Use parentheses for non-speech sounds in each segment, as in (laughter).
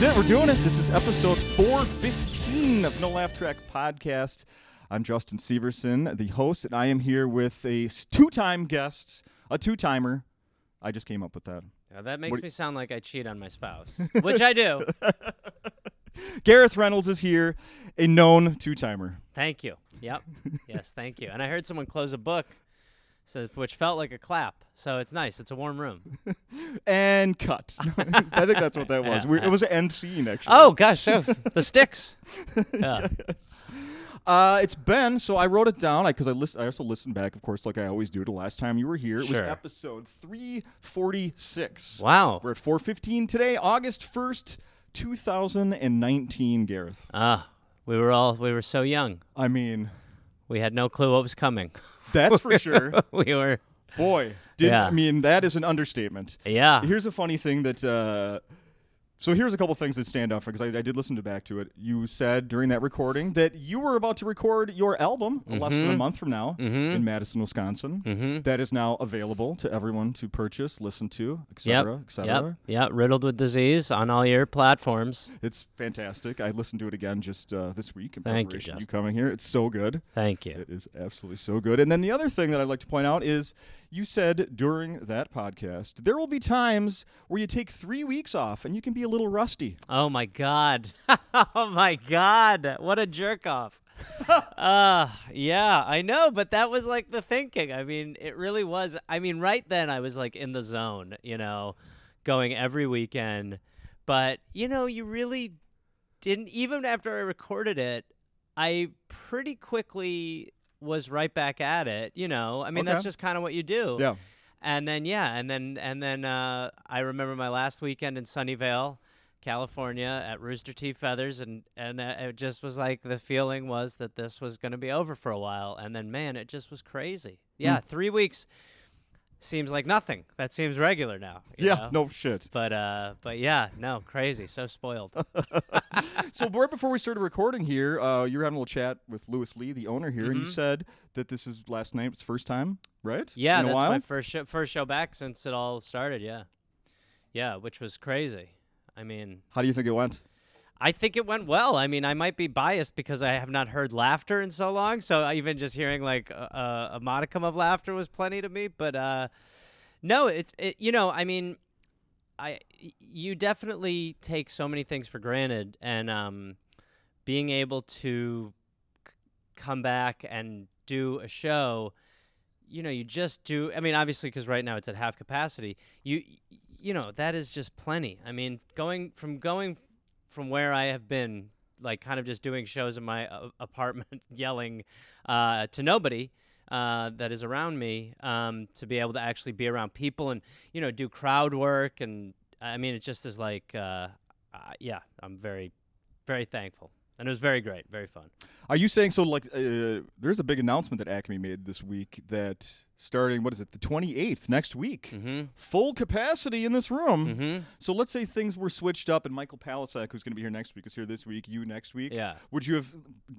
is it. We're doing it. This is episode 415 of No Laugh Track Podcast. I'm Justin Severson, the host, and I am here with a two time guest, a two timer. I just came up with that. Now, that makes What- me sound like I cheat on my spouse, (laughs) which I do. (laughs) Gareth Reynolds is here, a known two timer. Thank you. Yep. Yes, thank you. And I heard someone close a book, so which felt like a clap. So it's nice. It's a warm room. (laughs) And cut. (laughs) I think that's what that was. We, it was an end scene, actually. Oh gosh, oh, the sticks. (laughs) Yeah. yes. Uh, it's Ben, so I wrote it down because I, list- I also listened back, of course, like I always do. The last time you were here, it was episode three forty six. Wow. We're at four fifteen today, August first, two thousand and nineteen. Gareth, Ah, we were all we were so young. I mean, We had no clue what was coming. (laughs) that's for sure. (laughs) we were. Boy, did Yeah. I mean that is an understatement. Yeah. Here's a funny thing that. Uh, so here's a couple things that stand out because I, I did listen to back to it. You said during that recording that you were about to record your album less than a Mhm. month from now Mhm. in Madison, Wisconsin. Mm-hmm. That is now available to everyone to purchase, listen to, Yep. etc., etc. Yep. Yep. Riddled with disease on all your platforms. It's fantastic. I listened to it again just uh, this week in Thank you, preparation. Justin. coming here, it's so good. Thank you. It is absolutely so good. And then the other thing that I'd like to point out is you said during that podcast there will be times where you take three weeks off and you can be a little rusty. Oh my god. (laughs) oh my god. What a jerk off. (laughs) uh yeah, I know, but that was like the thinking. I mean, it really was. I mean, right then I was like in the zone, you know, going every weekend. But, you know, you really didn't even after I recorded it, I pretty quickly was right back at it, you know. I mean, that's just kind of what you do. Yeah. And then yeah, and then and then uh, I remember my last weekend in Sunnyvale, California, at Rooster T. Feathers, and and uh, it just was like the feeling was that this was going to be over for a while, and then man, it just was crazy. Yeah, three weeks seems like nothing. That seems regular now. Yeah, know? no shit. But uh, but yeah, no, crazy, so spoiled. (laughs) so right before we started recording here, uh, you were having a little chat with Louis Lee, the owner here, and you Mhm. said that this is last night, it's first time, right? Yeah, In a that's while? my first show, first show back since it all started. Yeah, yeah, which was crazy. I mean, How do you think it went? I think it went well. I mean, I might be biased because I have not heard laughter in so long. So even just hearing like a, a modicum of laughter was plenty to me. But uh, no, it's it, you know, I mean, I you definitely take so many things for granted, and um, being able to c- come back and do a show, you know, you just do. I mean, obviously, because right now it's at half capacity. You you know that is just plenty. I mean, going from going from where I have been, like kind of just doing shows in my uh, (laughs) apartment, (laughs) yelling uh, to nobody uh, that is around me, um, to be able to actually be around people and you know do crowd work, and I mean it just is like, uh, yeah, I'm very, very thankful, and it was very great, very fun. Are you saying so? Like, uh, there's a big announcement that Acme made this week that starting what is it, the 28th next week, Mm-hmm. full capacity in this room. Mm-hmm. So let's say things were switched up, and Michael Palascak, who's going to be here next week, is here this week. You next week. Yeah. Would you have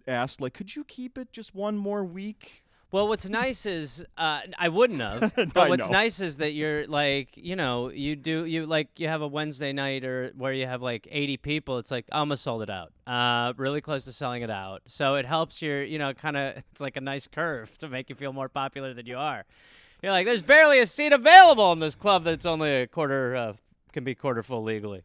asked like, could you keep it just one more week? Well, what's nice is uh, I wouldn't have. (laughs) But what's nice is that you're like, you know, you do you like you have a Wednesday night or where you have like 80 people. It's like almost sold it out. Uh, really close to selling it out. So it helps your, you know, kind of. (laughs) It's like a nice curve to make you feel more popular than you are. You're like, there's barely a seat available in this club that's only a quarter uh, can be quarter full legally.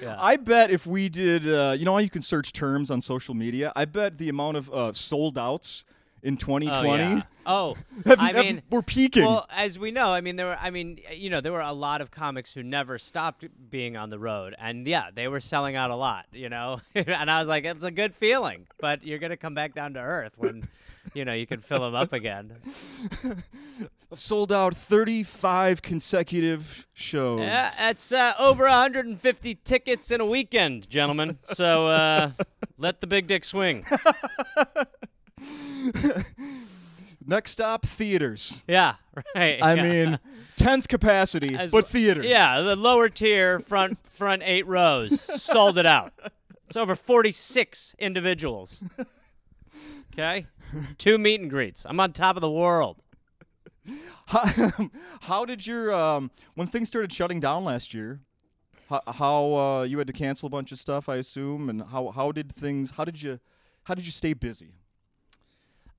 Yeah. I bet if we did, uh, you know how you can search terms on social media. I bet the amount of uh, sold outs in 2020 Oh, yeah. (laughs) oh have- I have- mean, we're peaking. Well, as we know, I mean, there were, I mean, you know, there were a lot of comics who never stopped being on the road, and yeah, they were selling out a lot, you know, (laughs) and I was like, it's a good feeling, but you're gonna come back down to earth when, you know, you can fill them up again. (laughs) I've sold out 35 consecutive shows. Yeah, it's uh, over 150 tickets in a weekend, gentlemen. So uh, let the big dick swing. (laughs) Next stop, theaters. Yeah, right. I yeah. mean, (laughs) 10th capacity, As- but theaters. Yeah, the lower tier, front front eight rows, (laughs) sold it out. It's over 46 individuals. Okay, two meet and greets. I'm on top of the world. How, how did your um, when things started shutting down last year? How, how uh, you had to cancel a bunch of stuff, I assume, and how how did things? How did you how did you stay busy?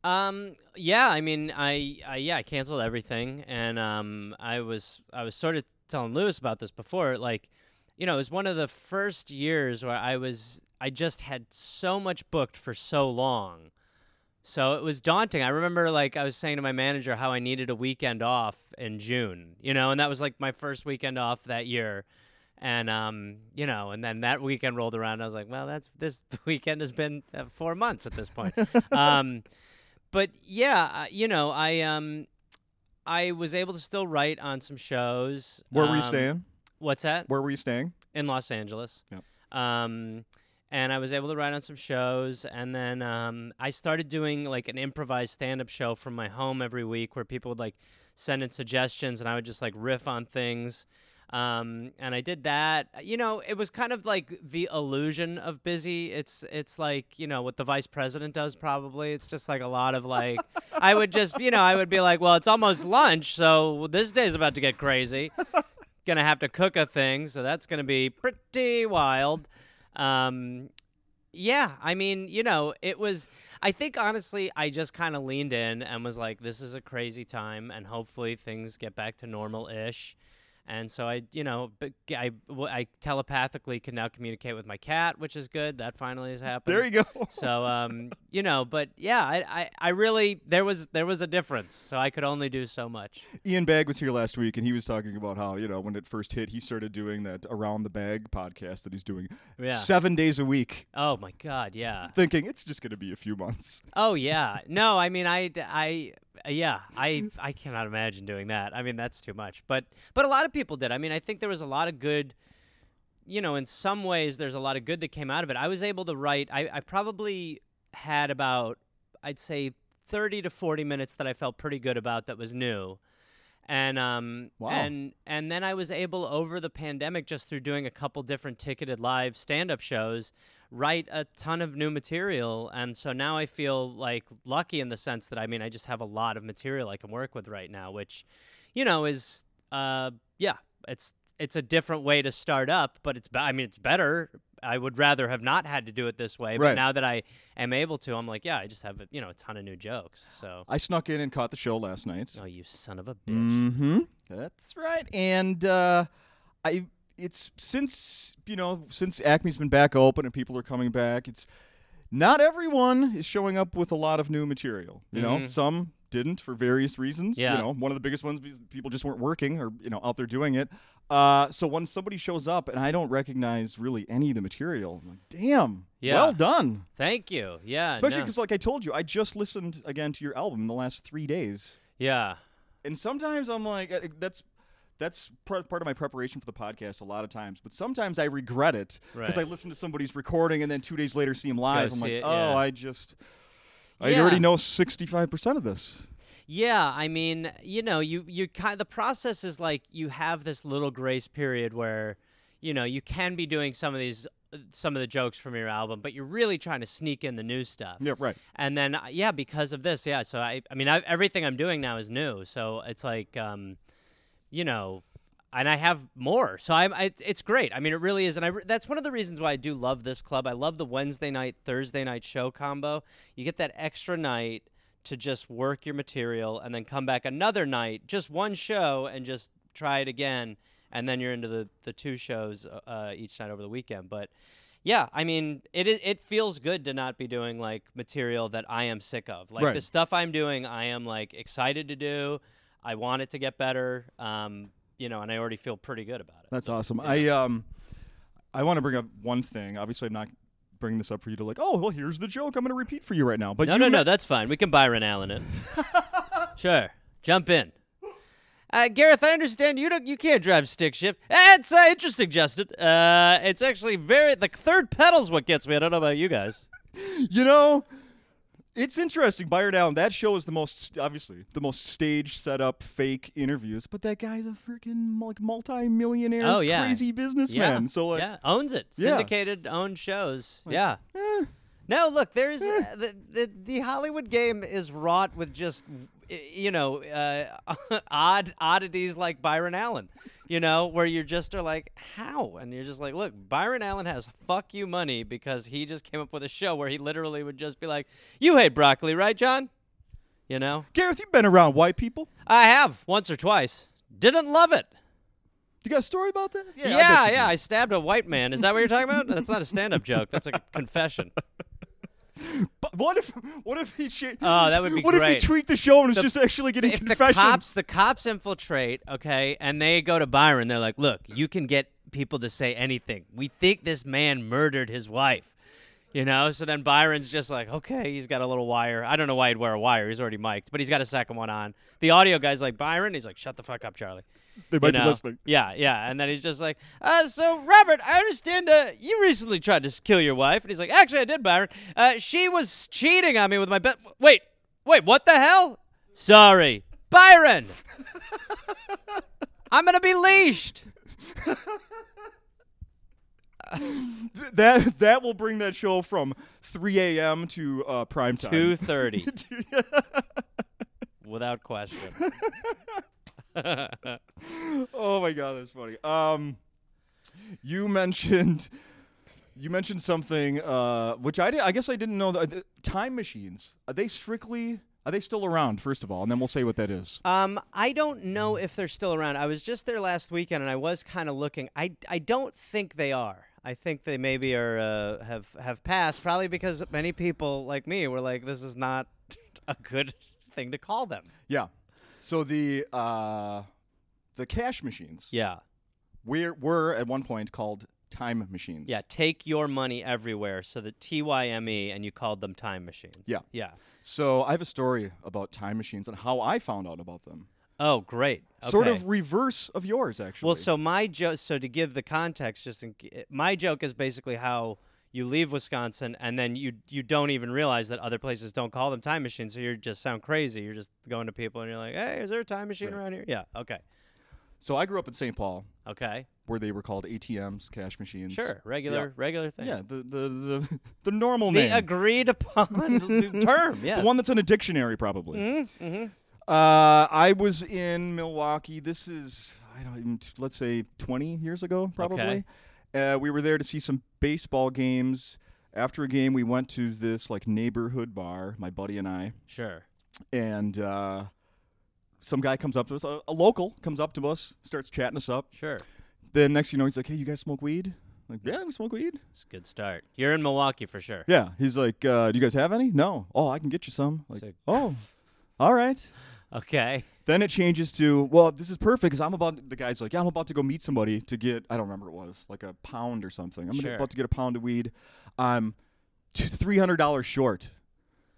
Um. Yeah. I mean, I, I yeah, I canceled everything, and um, I was I was sort of telling Louis about this before. Like, you know, it was one of the first years where I was I just had so much booked for so long. So it was daunting. I remember like I was saying to my manager how I needed a weekend off in June, you know, and that was like my first weekend off that year. And um, you know, and then that weekend rolled around. I was like, well, that's this (laughs) weekend has been uh, 4 months at this point. (laughs) um, but yeah, uh, you know, I um I was able to still write on some shows. Where were you Um, staying? What's that? Where were you staying? in Los Angeles. Yep. Um, and I was able to write on some shows, and then um, I started doing like an improvised stand-up show from my home every week, where people would like send in suggestions, and I would just like riff on things. Um, and I did that. You know, it was kind of like the illusion of busy. It's it's like you know what the vice president does probably. It's just like a lot of like I would just you know I would be like, well, it's almost lunch, so this day's about to get crazy gonna have to cook a thing, so that's gonna be pretty wild. Um, yeah, I mean, you know, it was. I think honestly, I just kind of leaned in and was like, "This is a crazy time, and hopefully things get back to normal-ish." And so I, you know, but I telepathically can now communicate with my cat, which is good. That finally has happened. There you go. (laughs) So, um, you know, but yeah, I, I, I really there was there was a difference. So I could only do so much. Ian Bagg was here last week, and he was talking about how you know when it first hit, he started doing that around the bag podcast that he's doing Yeah. seven days a week, Oh my God, yeah. thinking it's just going to be a few months. Oh yeah. No, I mean I I Uh, yeah, I mm-hmm. I cannot imagine doing that. I mean that's too much. But but a lot of people did. I mean, I think there was a lot of good you know, in some ways there's a lot of good that came out of it. I was able to write I I probably had about I'd say 30 to 40 minutes that I felt pretty good about that was new. And um Wow. and and then I was able over the pandemic just through doing a couple different ticketed live stand-up shows write a ton of new material and so now I feel like lucky in the sense that I mean I just have a lot of material I can work with right now which you know is uh yeah it's it's a different way to start up but it's I mean it's better I would rather have not had to do it this way but Right. now that I am able to I'm like yeah I just have you know a ton of new jokes so I snuck in and caught the show last night. oh you son of a bitch Mm-hmm. That's right. And uh, I, it's since you know since Acme's been back open and people are coming back. It's not everyone is showing up with a lot of new material. You know, Mhm. some didn't for various reasons. Yeah. You know, one of the biggest ones because people just weren't working or you know out there doing it. Uh, so when somebody shows up and I don't recognize really any of the material, I'm like, damn, Yeah. well done. thank you yeah Especially no. because, like I told you, I just listened again to your album in the last three days yeah and sometimes I'm like, uh, that's that's part of my preparation for the podcast. A lot of times, but sometimes I regret it because Right. I listen to somebody's recording and then two days later see him live. I'm see like, it, oh, yeah. I just, I Yeah. already know 65 percent of this. Yeah, I mean, you know, you you kind the process is like you have this little grace period where, you know, you can be doing some of these some of the jokes from your album, but you're really trying to sneak in the new stuff. Yeah, right. And then uh, yeah, because of this, yeah. So I I mean, I, everything I'm doing now is new. So it's like um, you know, and I have more. So I'm I, it's great. I mean, it really is, and I that's one of the reasons why I do love this club. I love the Wednesday night Thursday night show combo. You get that extra night to just work your material and then come back another night, just one show, and just try it again, and then you're into the the two shows uh, uh, each night over the weekend. But yeah, I mean, it is, it feels good to not be doing like material that I am sick of. Like Right. the stuff I'm doing, I am like excited to do. I want it to get better. Um, you know, and I already feel pretty good about it. That's So, awesome. I um, I want to bring up one thing. Obviously, I'm not bringing this up for you to like. Oh, well, here's the joke. I'm going to repeat for you right now. But no, you no, me- no, that's fine. We can Byron Allen it. (laughs) sure, jump in. Uh, Gareth, I understand you don't, you can't drive stick shift. That's uh, interesting, Justin. Uh, it's actually very the third pedal's what gets me. I don't know about you guys. You know, it's interesting. Byron Allen, that show is the most, obviously, the most stage set up fake interviews, but that guy's a freaking like multi-millionaire, Oh, yeah. crazy businessman. Yeah, So like, yeah, owns it. Yeah. Syndicated, owned shows. yeah. eh, No, look, there's uh, the, the the Hollywood game is wrought with just you know, uh, (laughs) odd oddities like Byron Allen, you know, where you just are like, how? And you're just like, look, Byron Allen has fuck you money because he just came up with a show where he literally would just be like, you hate broccoli, right, John? You know, Gareth, you've been around white people. I have once or twice. Didn't love it. You got a story about that? Yeah, I yeah, I, stabbed a white man. Is that what you're talking about? That's not a stand-up joke. That's a confession. (laughs) But what if what if he sh- Oh, that would be What if he tweaked the show and was The- just actually getting if the cops the cops infiltrate, okay, and they go to Byron, they're like, "Look, you can get people to say anything. We think this man murdered his wife." You know, so then Byron's just like, okay, he's got a little wire. I don't know why he'd wear a wire. He's already mic'd, but he's got a second one on. The audio guy's like, Byron, he's like, shut the fuck up, Charlie. they You might be listening. Yeah, yeah. And then he's just like, uh, so Robert, I understand uh, you recently tried to kill your wife. And he's like, actually, I did, Byron. Uh, she was cheating on me with my bet. Wait, wait, what the hell? Sorry, Byron. (laughs) I'm gonna be leashed. (laughs) Th- (laughs) That that will bring that show from 3 a.m. to uh, prime time. Two thirty, (laughs) without question. (laughs) oh my god, that's funny. Um, you mentioned you mentioned something uh, which I did, I guess I didn't know. That, uh, time machines are they strictly are they still around? First of all, and then we'll say what that is. Um, I don't know if they're still around. I was just there last weekend, and I was kind of looking. I, I don't think they are. I think they maybe are uh, have have passed, probably because many people like me were like, "This is not (laughs) a good (laughs) thing to call them." Yeah. So the uh, the cash machines Yeah, We were, were at one point called time machines. yeah. Take your money everywhere. So the T Y M E, and you called them time machines. Yeah. yeah. So I have a story about time machines and how I found out about them. Oh, great. Sort of reverse of yours, actually. Well, so my joke. So to give the context, just in, my joke is basically how you leave Wisconsin and then you you don't even realize that other places don't call them time machines. So you just sound crazy. You're just going to people and you're like, "Hey, is there a time machine Right. around here?" Yeah. Okay. so I grew up in St. Paul, Okay. where they were called ATMs, cash machines. Sure. Regular regular thing. Yeah, the the the, (laughs) the normal The name. agreed upon (laughs) term. Yeah. The one that's in a dictionary, probably. Mm-hmm, mm-hmm. Uh, I was in Milwaukee. This is I don't even let's say 20 years ago, probably. Uh, we were there to see some baseball games. After a game, we went to this like neighborhood bar, my buddy and I, Sure. and uh, some guy comes up to us, a, a local comes up to us, starts chatting us up. Sure. Then next, you know, he's like, "Hey, you guys smoke weed?" Like, yeah, we smoke weed. It's a good start. You're in Milwaukee for sure. Yeah. He's like, uh, "Do you guys have any?" No. Oh, I can get you some. Like, Sick. oh, all right. Okay. Then it changes to, well, this is perfect because I'm about. The guy's like, yeah, I'm about to go meet somebody to get. I don't remember what it was, like a pound or something. I'm Sure. about to get a pound of weed. I'm three hundred dollars short.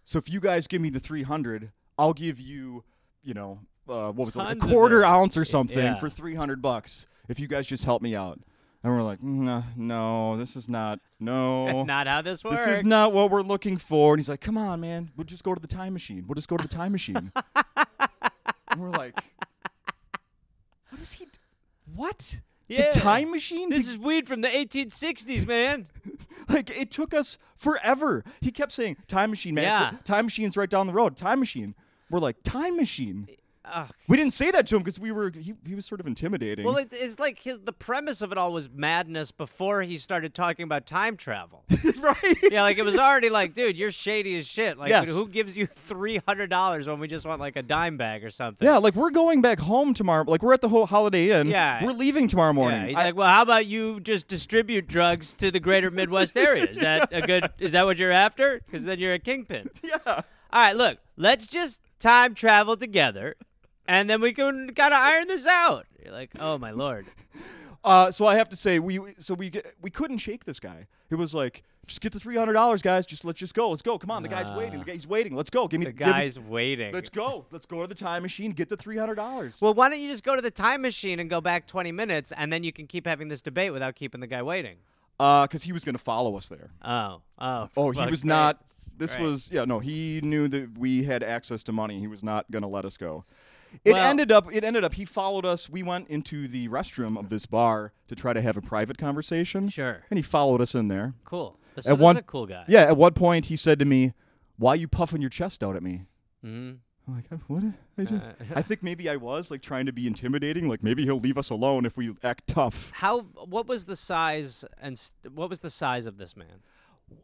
So if you guys give me the three hundred, I'll give you, you know, uh, what was it, like a quarter ounce or something yeah. for three hundred bucks. If you guys just help me out, and we're like, no, no, this is not. No. (laughs) Not how this works. This is not what we're looking for. And he's like, come on, man. We'll just go to the time machine. We'll just go to the time machine. (laughs) and we're like, what is he? d- What? Yeah. The time machine? This To- is weed from the 1860s, man. (laughs) like, it took us forever. He kept saying, time machine, man. Yeah. Time machine's right down the road. Time machine. We're like, time machine. Ugh. We didn't say that to him because we were, he, he was sort of intimidating. Well, it, it's like his the premise of it all was madness before he started talking about time travel. (laughs) right? yeah, like it was already like, dude, you're shady as shit. Like, Yes. who gives you three hundred dollars when we just want like a dime bag or something? Yeah, like we're going back home tomorrow. Like we're at the whole Holiday Inn. Yeah. We're leaving tomorrow morning. Yeah, he's I- like, well, how about you just distribute drugs to the greater Midwest area? Is that a good? Is that what you're after? Because then you're a kingpin. (laughs) yeah. All right, look, let's just time travel together, and then we can gotta iron this out. You're like, oh my lord. (laughs) Uh, so I have to say, we so we we couldn't shake this guy. It was like, just get the three hundred dollars, guys. Just let's just go. Let's go. Come on, the guy's waiting. The guy's waiting. Let's go. Give me The give me- guy's waiting. let's go. Let's go to the time machine. Get the three hundred dollars. Well, why don't you just go to the time machine and go back 20 minutes, and then you can keep having this debate without keeping the guy waiting? uh, because he was gonna follow us there. Oh, oh. Oh, he fuck, was great. not. This Great. was yeah. No, he knew that we had access to money. He was not gonna let us go. It Well- ended up. It ended up. He followed us. We went into the restroom of this bar to try to have a private conversation. Sure. And he followed us in there. Cool. So At this one- cool guy. Yeah. At one point, he said to me, "Why are you puffing your chest out at me?" hmm I'm like, "Uh, what? I, just, Uh, I (laughs) think maybe I was like trying to be intimidating. Like maybe he'll leave us alone if we act tough. How? What was the size and st- what was the size of this man?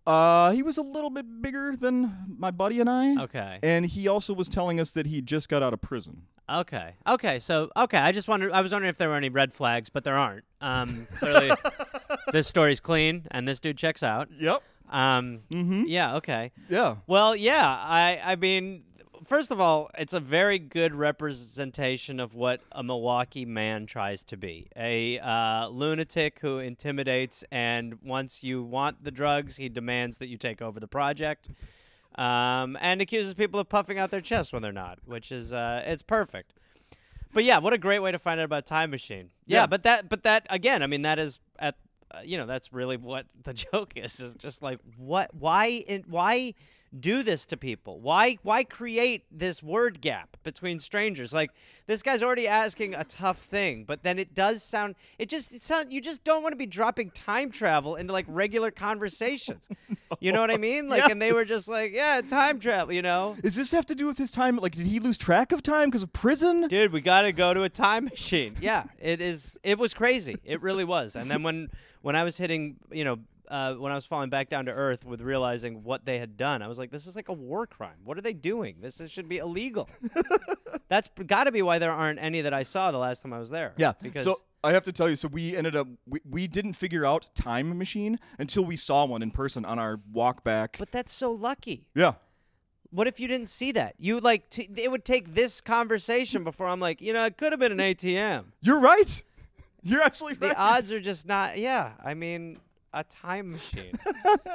Uh, he was a little bit bigger than my buddy and I. Okay. And he also was telling us that he just got out of prison. Okay. Okay. So okay, I just wondered. I was wondering if there were any red flags, but there aren't. Um, clearly, (laughs) this story's clean, and this dude checks out. Yep. Um, Mm-hmm. yeah. Okay. Yeah. Well, yeah. I. I mean, first of all, it's a very good representation of what a Milwaukee man tries to be: a uh, lunatic who intimidates, and once you want the drugs, he demands that you take over the project. Um, and accuses people of puffing out their chest when they're not, which is uh, it's perfect. But yeah, what a great way to find out about time machine. Yeah, Yeah. but that, but that again, I mean, that is at, uh, you know, that's really what the (laughs) joke is. Is just like what, why, in, why do this to people? Why, why create this word gap between strangers? Like this guy's already asking a tough thing, but then it does sound, it just, it sound, you just don't want to be dropping time travel into like regular conversations. (laughs) You know what I mean? Like, and they were just like, yeah, time travel. You know. Does this have to do with his time? Like, did he lose track of time because of prison? Dude, we got to go to a time machine. Yeah, it is. It was crazy. It really was. And then when when I was hitting, you know, uh, when I was falling back down to earth with realizing what they had done, I was like, this is like a war crime. What are they doing? This is, should be illegal. (laughs) That's got to be why there aren't any that I saw the last time I was there. Yeah. because so I have to tell you, so we ended up we, we didn't figure out time machine until we saw one in person on our walk back. but that's so lucky. yeah. What if you didn't see that? You like t- it would take this conversation before I'm like, you know, it could have been an ATM. You're right. You're actually The odds are just not. Yeah, I mean, a time machine.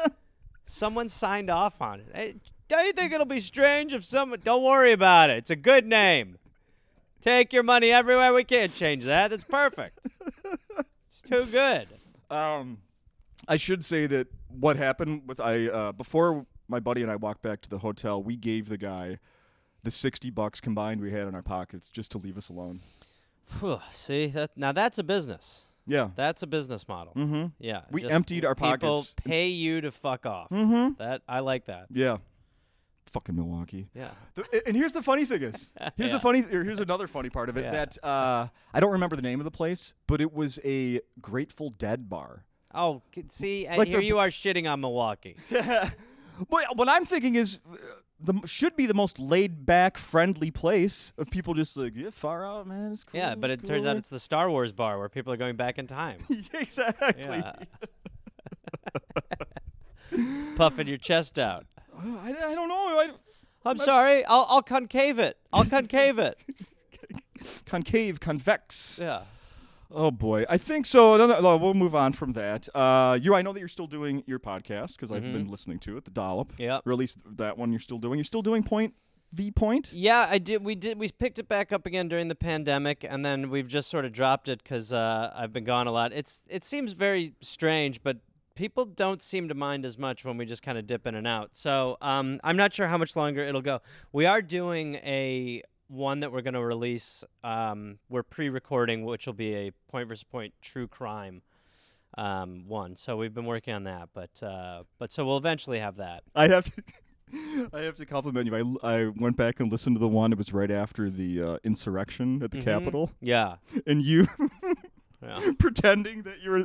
(laughs) Someone signed off on it. Hey, don't you think it'll be strange if someone? Don't worry about it. It's a good name. Take your money everywhere we can't Change that. It's perfect. (laughs) It's too good. Um, I should say that what happened with I uh, before my buddy and I walked back to the hotel, we gave the guy the sixty bucks combined we had in our pockets just to leave us alone. See that? Now that's a business. Yeah. That's a business model. Mm-hmm. Yeah. We just emptied our People pockets. pay you to fuck off. Mm-hmm. That I like that. Yeah. Fucking Milwaukee. Yeah. The- and here's the funny thing is, (laughs) here's Yeah. the funny, here's another funny part of it Yeah. that uh, I don't remember the name of the place, but it was a Grateful Dead bar. Oh, see, and Like here you are shitting on Milwaukee. (laughs) but what I'm thinking is, uh, the should be the most laid back, friendly place of people just like yeah, far out, man. It's cool. Yeah, but it turns out it's the Star Wars bar where people are going back in time. (laughs) exactly. Yeah. (laughs) Puffing your chest out. Uh, I, I don't know. I, I'm sorry. I'll I'll concave it. I'll concave it. (laughs) concave, convex. Yeah. Oh boy, I think so. Another, no, we'll move on from that. Uh, you, I know that you're still doing your podcast because I've been listening to it, the Dollop. yeah, Or at least that one you're still doing. You're still doing Point V Point. Yeah, I did. We did. We picked it back up again during the pandemic, and then we've just sort of dropped it because uh, I've been gone a lot. It's it seems very strange, but people don't seem to mind as much when we just kind of dip in and out. So um, I'm not sure how much longer it'll go. We are doing a one that we're going to release. Um, we're pre-recording, which will be a point versus point true crime um, one. So we've been working on that, but uh, but so we'll eventually have that. I have to. (laughs) I have to compliment you. I, I went back and listened to the one. It was right after the uh, insurrection at the Mhm. Capitol, Yeah. (laughs) and you (laughs) Yeah. pretending that you're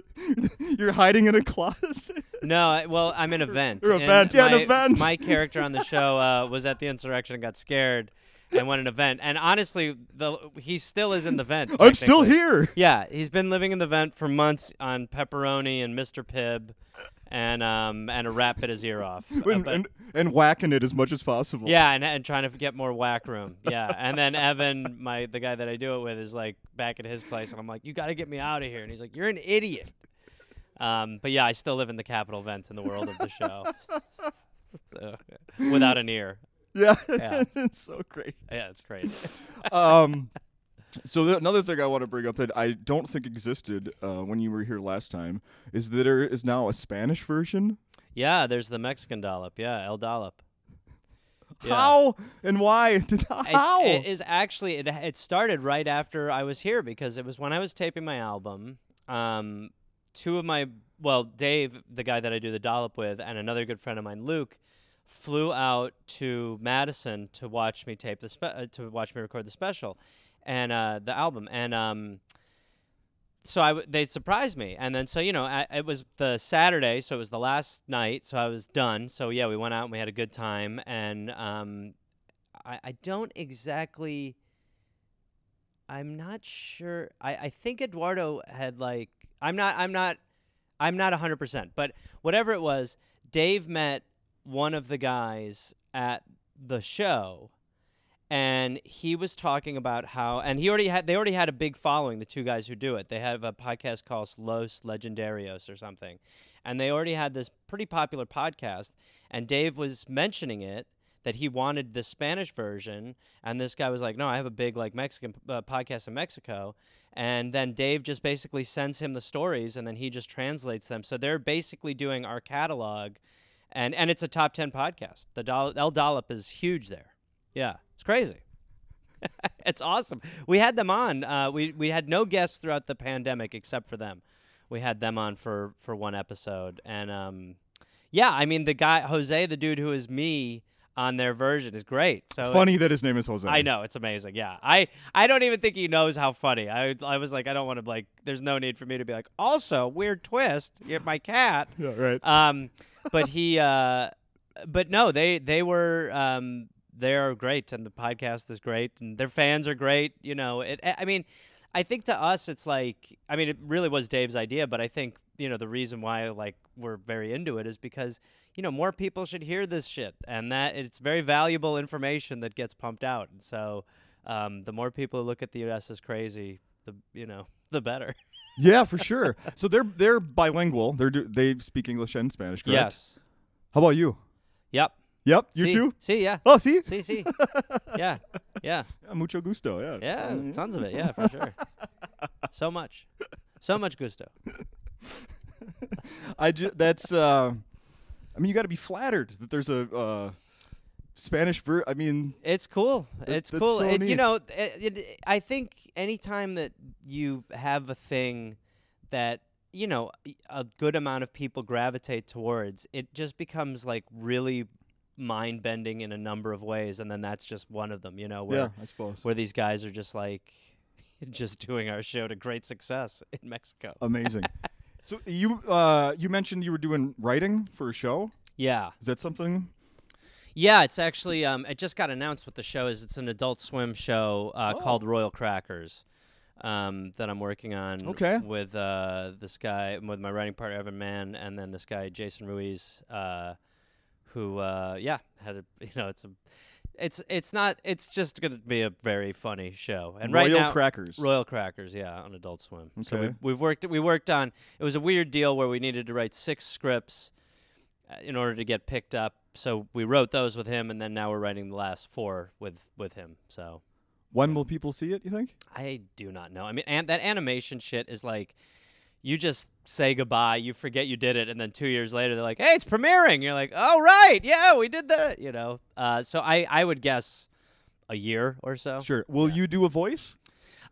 you're hiding in a closet. No, I, well, I'm an event. or and event, yeah, an my, event. My character on the show uh, was at the insurrection and got scared and went an event. And honestly, the he still is in the vent. (laughs) I'm still here. Yeah, he's been living in the vent for months on pepperoni and Mr. Pibb, and um and a rat bit his ear off. (laughs) Uh, And, but- and, and whacking it as much as possible. yeah, and, and trying to get more whack room. Yeah, and then Evan, my the guy that I do it with, is like back at his place, and I'm like, "You got to get me out of here," and he's like, "You're an idiot." Um, but yeah, I still live in the Capitol vent in the world of the show, (laughs) so, without an ear. Yeah. Yeah. (laughs) it's so great. Yeah, it's crazy. (laughs) um, so th- another thing I want to bring up that I don't think existed uh, when you were here last time is that there is now a Spanish version. Yeah, there's the Mexican dollop. Yeah, El Dollop. Yeah. How and why (laughs) did It's, how? It is actually it. It started right after I was here because it was when I was taping my album. Um, two of my well, Dave, the guy that I do the dollop with, and another good friend of mine, Luke, flew out to Madison to watch me tape the spe- uh, to watch me record the special, and uh, the album, and um, so I w- they surprised me, and then so you know I, it was the Saturday, so it was the last night, so I was done. So yeah, we went out and we had a good time, and um, I I don't exactly. I'm not sure. I, I think Eduardo had like I'm not I'm not I'm not 100%, but whatever it was, Dave met one of the guys at the show and he was talking about how and he already had they already had a big following the two guys who do it. They have a podcast called los legendarios or something and they already had this pretty popular podcast and dave was mentioning it that he wanted the spanish version and this guy was like no i have a big like mexican uh, podcast in mexico and then dave just basically sends him the stories and then he just translates them. So they're basically doing our catalog and and it's a top 10 podcast the Doll- el dollop is huge there yeah, it's crazy. (laughs) it's awesome. We had them on. Uh, we we had no guests throughout the pandemic except for them. We had them on for for one episode, and um, yeah, I mean the guy Jose, the dude who is me on their version, is great. So Funny that his name is Jose. I know it's amazing. Yeah, I I don't even think he knows how funny. I I was like, I don't want to like. There's no need for me to be like. Also, weird twist. You're my cat. (laughs) Yeah, right. Um, but he uh, but no, they they were um they're great and the podcast is great and their fans are great you know it i mean i think to us it's like i mean it really was dave's idea but i think you know the reason why like we're very into it is because you know more people should hear this shit and that it's very valuable information that gets pumped out. And so um, the more people look at the us as crazy the you know the better (laughs) yeah, for sure. So they're they're bilingual. They're do, they speak English and Spanish, correct? yes How about you? yep Yep, you see, too. see yeah Oh, see, see see (laughs) yeah yeah Yeah, mucho gusto. Yeah. Yeah, Mhm. tons of it. Yeah, for sure. so much, so much gusto. (laughs) I just, that's. Uh, I mean, you got to be flattered that there's a uh, Spanish ver. I mean, It's cool. It's cool. so It- you know, it, it, I think anytime that you have a thing that you know a good amount of people gravitate towards, it just becomes like really mind bending in a number of ways, and then that's just one of them. You know, where yeah, I suppose. where these guys are just like (laughs) just doing our show to great success in Mexico. Amazing. (laughs) so you uh, you mentioned you were doing writing for a show. Yeah. Is that something? Yeah, it's actually um, it just got announced what the show is. It's an Adult Swim show uh, Oh. called Royal Crackers um, that I'm working on. Okay. With uh, this guy, with my writing partner Evan Mann, and then this guy Jason Ruiz, uh, who uh, yeah had a (laughs) you know it's a it's it's not it's just gonna be a very funny show. And right Royal now, Crackers. Royal Crackers, yeah, on Adult Swim. okay. So we, we've worked we worked on. It was a weird deal where we needed to write six scripts uh, in order to get picked up. So we wrote those with him, and then now we're writing the last four with with him. So when will people see it? You think? I do not know. I mean, and that animation shit is like. You just say goodbye, you forget you did it, and then two years later they're like, "Hey, it's premiering." You're like, "Oh right, yeah, we did that." You know, uh, so I I would guess a year or so. Sure. Will you do a voice?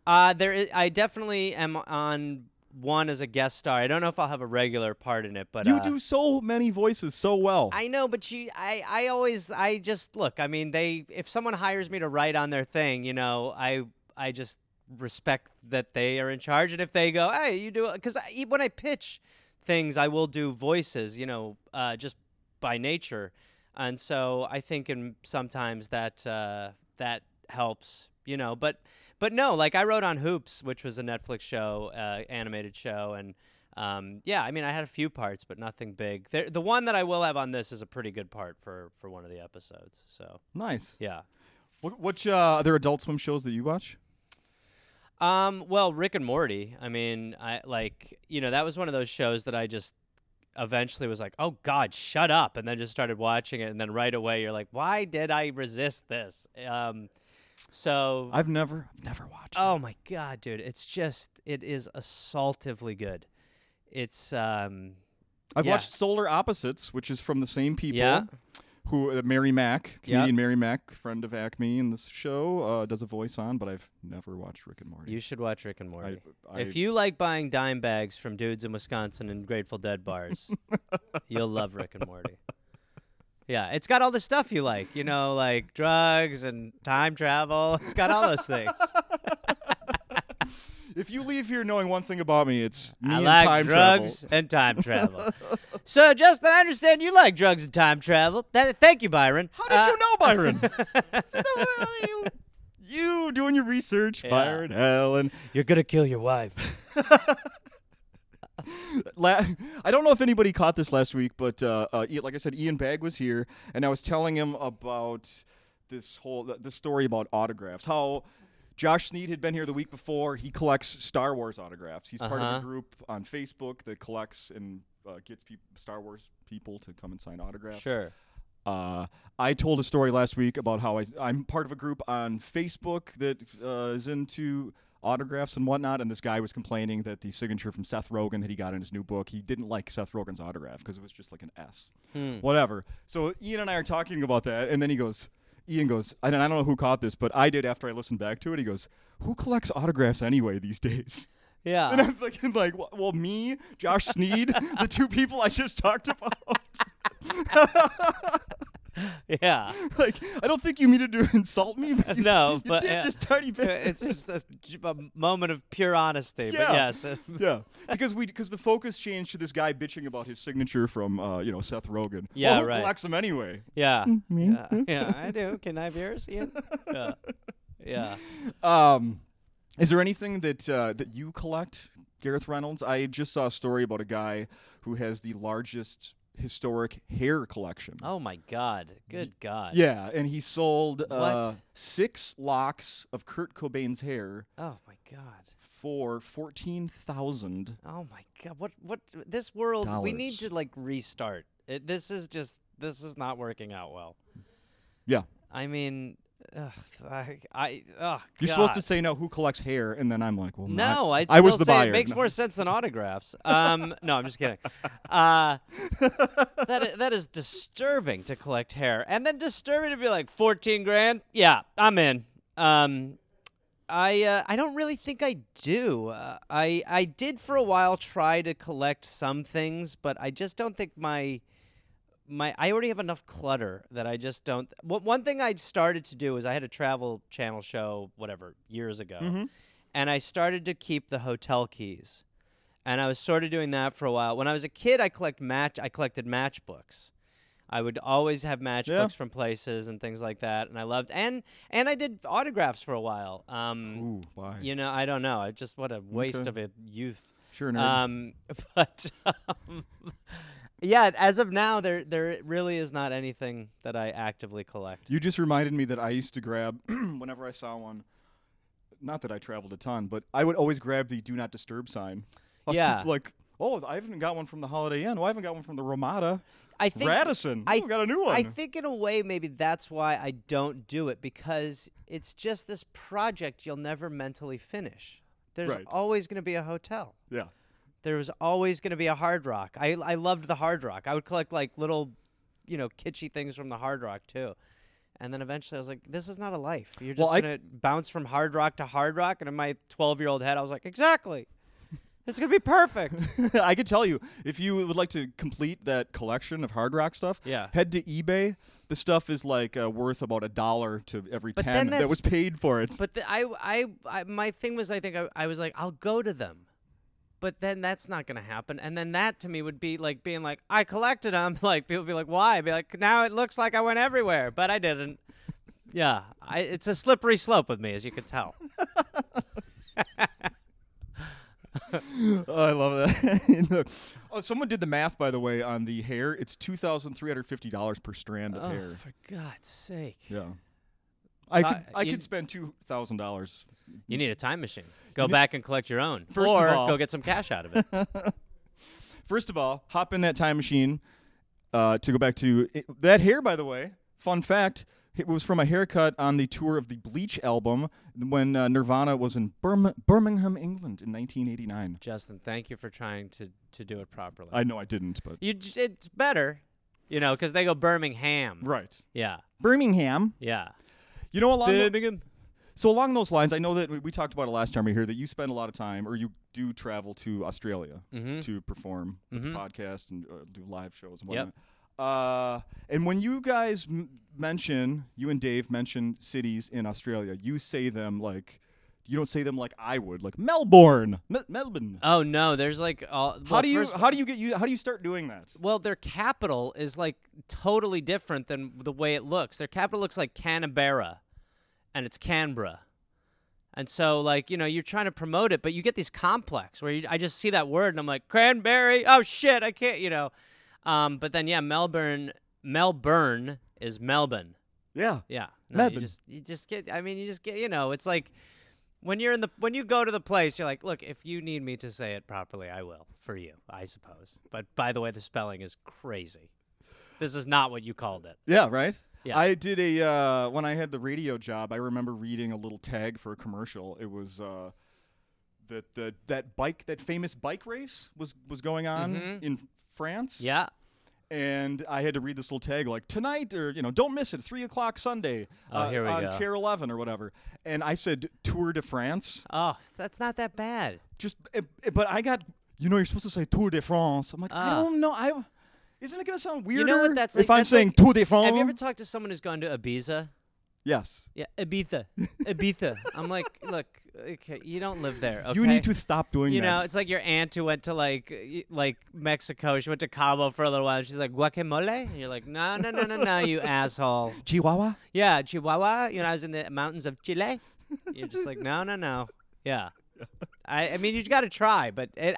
Uh, there is, I definitely am on one as a guest star. I don't know if I'll have a regular part in it, but you uh, do so many voices so well. I know, but you, I, I always, I just look. I mean, they, if someone hires me to write on their thing, you know, I, I just respect that they are in charge, and if they go, hey, you do, it, because when I pitch things, I will do voices, you know, uh, just by nature, and so I think, in sometimes that, uh, that helps, you know, but. But no, like I wrote on Hoops, which was a Netflix show, uh, animated show, and um, yeah, I mean, I had a few parts, but nothing big. There, the one that I will have on this is a pretty good part for for one of the episodes. So nice. yeah. What, what uh, other Adult Swim shows that you watch? Um, well, Rick and Morty. I mean, I like you know that was one of those shows that I just eventually was like, oh God, shut up, and then just started watching it, and then right away you're like, why did I resist this? Um, so I've never, I've never watched. Oh my god, dude! It's just it is assaultively good. It's um I've yeah. watched Solar Opposites, which is from the same people. yeah Who uh, Mary Mack, comedian Mary Mack, friend of Acme in this show, uh, does a voice on, but I've never watched Rick and Morty. you should watch Rick and Morty. I, if you like buying dime bags from dudes in Wisconsin and Grateful Dead bars, (laughs) you'll love Rick and Morty. Yeah, it's got all the stuff you like, you know, like drugs and time travel. It's got all those things. (laughs) If you leave here knowing one thing about me, it's me I and like time drugs travel. and time travel. (laughs) so, Justin, I understand you like drugs and time travel. That, thank you, Byron. How did Uh, you know, Byron? (laughs) What the hell are you, you doing your research, Yeah. Byron Allen. You're gonna kill your wife. La- I don't know if anybody caught this last week, but uh, uh, like I said, Ian Bagg was here, and I was telling him about this whole the, the story about autographs. How Josh Sneed had been here the week before. He collects Star Wars autographs. He's part of Uh-huh. a group on Facebook that collects and uh, gets peop Star Wars people to come and sign autographs. Sure. Uh, I told a story last week about how I, I'm part of a group on Facebook that uh, is into autographs and whatnot, and this guy was complaining that the signature from Seth Rogen that he got in his new book, he didn't like Seth Rogen's autograph because it was just like an S. Hmm. Whatever. So Ian and I are talking about that, and then he goes, Ian goes, and I don't know who caught this, but I did after I listened back to it. He goes, "Who collects autographs anyway these days?" Yeah. And I'm thinking, like, well, well, me, Josh Sneed, the two people I just talked about. (laughs) (laughs) yeah. (laughs) like I don't think you mean to (laughs) insult me. But you, No, you but, did uh, just tiny bit. it's just a moment of pure honesty. Yeah. But yes. yeah, because we because the focus changed to this guy bitching about his signature from uh, you know Seth Rogen. Yeah, well, who right. collects them anyway? Yeah. Me. Yeah, yeah, I do. Can I have yours, Ian? Yeah. Yeah. Um, is there anything that uh, that you collect, Gareth Reynolds? I just saw a story about a guy who has the largest historic hair collection. Oh my God. Good God. Yeah, and he sold uh, six locks of Kurt Cobain's hair Oh my God. for fourteen thousand. Oh my God. What? What? This world. We need to like restart. It, this is just. This is not working out well. Yeah. I mean, ugh, I. I. Oh, You're supposed to say no. Who collects hair? And then I'm like, well, No, I'd I was still the say buyer. It makes No. more sense than autographs. Um, no, I'm just kidding. Uh, that i- that is disturbing to collect hair, and then disturbing to be like 14 grand. Yeah, I'm in. Um, I uh, I don't really think I do. Uh, I I did for a while try to collect some things, but I just don't think my my I already have enough clutter that I just don't. One one thing I started to do is I had a travel channel show, whatever, years ago, Mhm. and I started to keep the hotel keys, and I was sort of doing that for a while. When I was a kid, I collect match. I collected matchbooks. I would always have matchbooks from places and things like that, and I loved and and I did autographs for a while. Um, Ooh, why? you know, I don't know. I just what a waste Okay. of a youth. Sure, nerd. Um, (laughs) but um, yeah, as of now, there there really is not anything that I actively collect. you just reminded me that I used to grab (clears throat) whenever I saw one. Not that I traveled a ton, but I would always grab the "Do Not Disturb" sign. (laughs) Yeah. Like, oh, I haven't got one from the Holiday Inn. Oh, I haven't got one from the Ramada. I think Radisson. I Ooh, got a new one. I think in a way maybe that's why I don't do it because it's just this project you'll never mentally finish. There's Right. always going to be a hotel. yeah. There was always going to be a Hard Rock. I I loved the Hard Rock. I would collect like little, you know, kitschy things from the Hard Rock too. And then eventually I was like, this is not a life. You're just Well, going to bounce from Hard Rock to Hard Rock. And in my 12 year old head, I was like, exactly. It's going to be perfect. (laughs) I could tell you if you would like to complete that collection of hard rock stuff. Yeah. Head to eBay. The stuff is like uh, worth about a dollar to every But ten that was paid for it. But the, I, I, I, my thing was, I think I, I was like, I'll go to them, but then that's not gonna happen. And then that to me would be like being like, I collected them. (laughs) Like people be like, why? I'd be like, now it looks like I went everywhere, but I didn't. Yeah, I, it's a slippery slope with me, as you could tell. Oh, (laughs) (laughs) I love that. Look. oh, someone did the math, by the way, on the hair. It's two thousand three hundred fifty dollars per strand of oh, hair. for God's sake! Yeah, I could I- you- could spend two thousand dollars. You need a time machine. Go back and collect your own, First of or all- go get some cash out of it. (laughs) First of all, hop in that time machine uh, to go back to it, that hair. By the way, fun fact: it was from a haircut on the tour of the Bleach album when uh, Nirvana was in Birm- Birmingham, England, in 1989. Justin, thank you for trying to to do it properly. I know I didn't, but you, j- it's better, you know, because they go Birmingham. right, Yeah, Birmingham. yeah. You know, along the- Birmingham. So along those lines, I know that we- we talked about it last time we were here that you spend a lot of time, or you do travel to Australia Mm-hmm. to perform with Mhm. the podcast and uh, do live shows and Yep. Uh, and when you guys m- mention, you and Dave mention cities in Australia, you say them like, you don't say them like I would, like Melbourne, Me- Melbourne. Oh no, there's like all. how do you how do you get you how do you start doing that? Well, their capital is like totally different than the way it looks. Their capital looks like Canberra, and it's Canberra. And so, like, you know, you're trying to promote it, but you get these complex where you, I just see that word and I'm like, cranberry. Oh shit, I can't, you know. Um, but then, yeah, Melbourne, Melbourne is Melbourne. Yeah. Yeah, no, Melbourne. You just, you just get. I mean, you just get. You know, it's like when you're in the when you go to the place, you're like, look, if you need me to say it properly, I will for you, I suppose. But by the way, the spelling is crazy. This is not what you called it. Yeah, right? Yeah. I did a uh, when I had the radio job, I remember reading a little tag for a commercial. It was uh, that the that bike that famous bike race was was going on Mhm. in France. Yeah. And I had to read this little tag like tonight or you know don't miss it three o'clock Sunday Oh, uh, here we on go. KARE Eleven or whatever. And I said Tour de France. Oh, that's not that bad. Just eh, eh, but I got you know you're supposed to say Tour de France. I'm like I Ah. don't know I. Isn't it gonna sound weirder You know what that's if like? I'm That's saying like- Tour de France? Have you ever talked to someone who's gone to Ibiza? yes. Yeah, Ibiza, Ibiza. I'm like, look, okay, you don't live there. Okay? You need to stop doing that. You that. know, it's like your aunt who went to like like Mexico. She went to Cabo for a little while. She's like guacamole, and you're like, no, no, no, no, no, you (laughs) asshole. Chihuahua. Yeah, Chihuahua. You know, I was in the mountains of Chile. You're just like, no, no, no. Yeah. I, I mean, you've got to try, but it,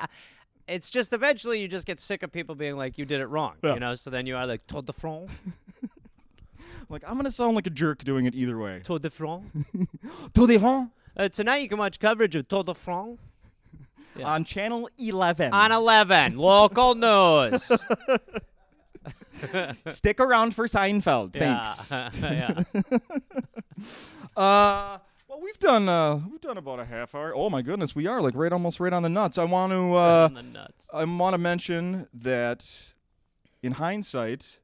it's just eventually you just get sick of people being like, you did it wrong. Yeah. You know, so then you are like Tour de France, (laughs) Like I'm gonna sound like a jerk doing it either way. Tour de France. (laughs) Tour de France Uh, tonight you can watch coverage of Tour de France (laughs) Yeah. on channel 11. on 11 local news. Stick around for Seinfeld. Yeah. Thanks. yeah. Uh, well, we've done uh, we've done about a half hour. Oh my goodness, we are like right almost right on the nuts. I want to uh, On the nuts. I want to mention that in hindsight,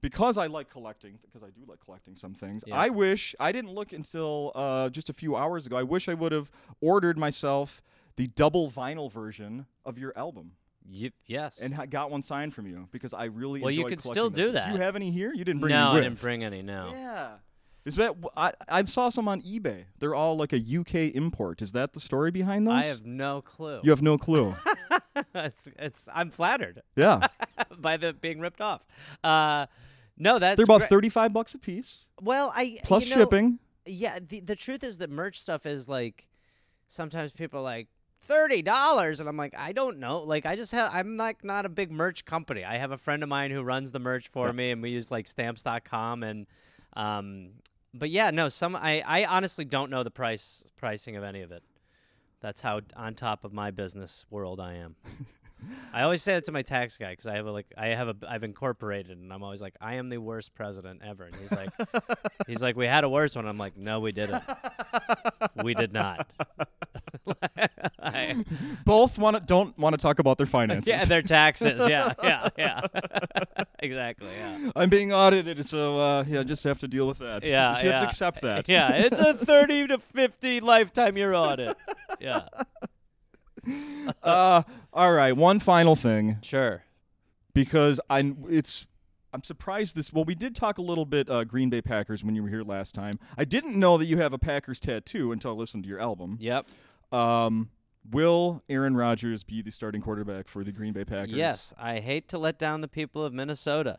because I like collecting, because I do like collecting some things, Yeah. I wish I didn't look until uh, just a few hours ago. I wish I would have ordered myself the double vinyl version of your album Y- yes. and ha- got one signed from you because I really Well, you can collecting still this. that. Do you have any here? You didn't bring no, I didn't bring any. No. Yeah. Is that I, I saw some on eBay. They're all like a UK import. Is that the story behind those? I have no clue. You have no clue. (laughs) it's it's I'm flattered yeah. (laughs) by the being ripped off. Uh, no, that's They're about great. 35 bucks a piece Well, I plus you know, shipping. Yeah, the the truth is that merch stuff is like sometimes people are like thirty dollars, and I'm like, I don't know. Like, I just have I'm like not a big merch company. I have a friend of mine who runs the merch for Yeah. me, and we use like stamps.com and um. But yeah, no, some I I honestly don't know the price pricing of any of it. That's how on top of my business world I am. I always say that to my tax guy because I have a like I have a I've incorporated and I'm always like I am the worst president ever and he's like (laughs) he's like we had a worse one I'm like no we didn't we did not (laughs) Both want to don't want to talk about their finances. yeah their taxes yeah yeah (laughs) yeah (laughs) exactly yeah I'm being audited, so uh, yeah, just have to deal with that. yeah you should have to accept that. yeah it's a 30 to 50 lifetime year audit yeah uh, all right, one final thing sure because I it's I'm surprised this. Well, we did talk a little bit uh, Green Bay Packers when you were here last time. I didn't know that you have a Packers tattoo until I listened to your album. yep Um, will Aaron Rodgers be the starting quarterback for the Green Bay Packers? Yes, I hate to let down the people of Minnesota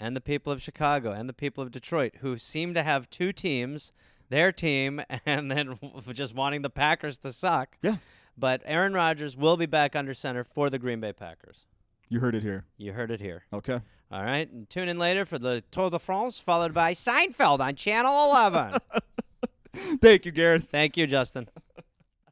and the people of Chicago and the people of Detroit who seem to have two teams, their team (laughs) and then (laughs) just wanting the Packers to suck. Yeah. But Aaron Rodgers will be back under center for the Green Bay Packers. You heard it here. You heard it here. Okay. All right. And tune in later for the Tour de France, followed by Seinfeld on Channel 11. (laughs) Thank you, Gareth. Thank you, Justin.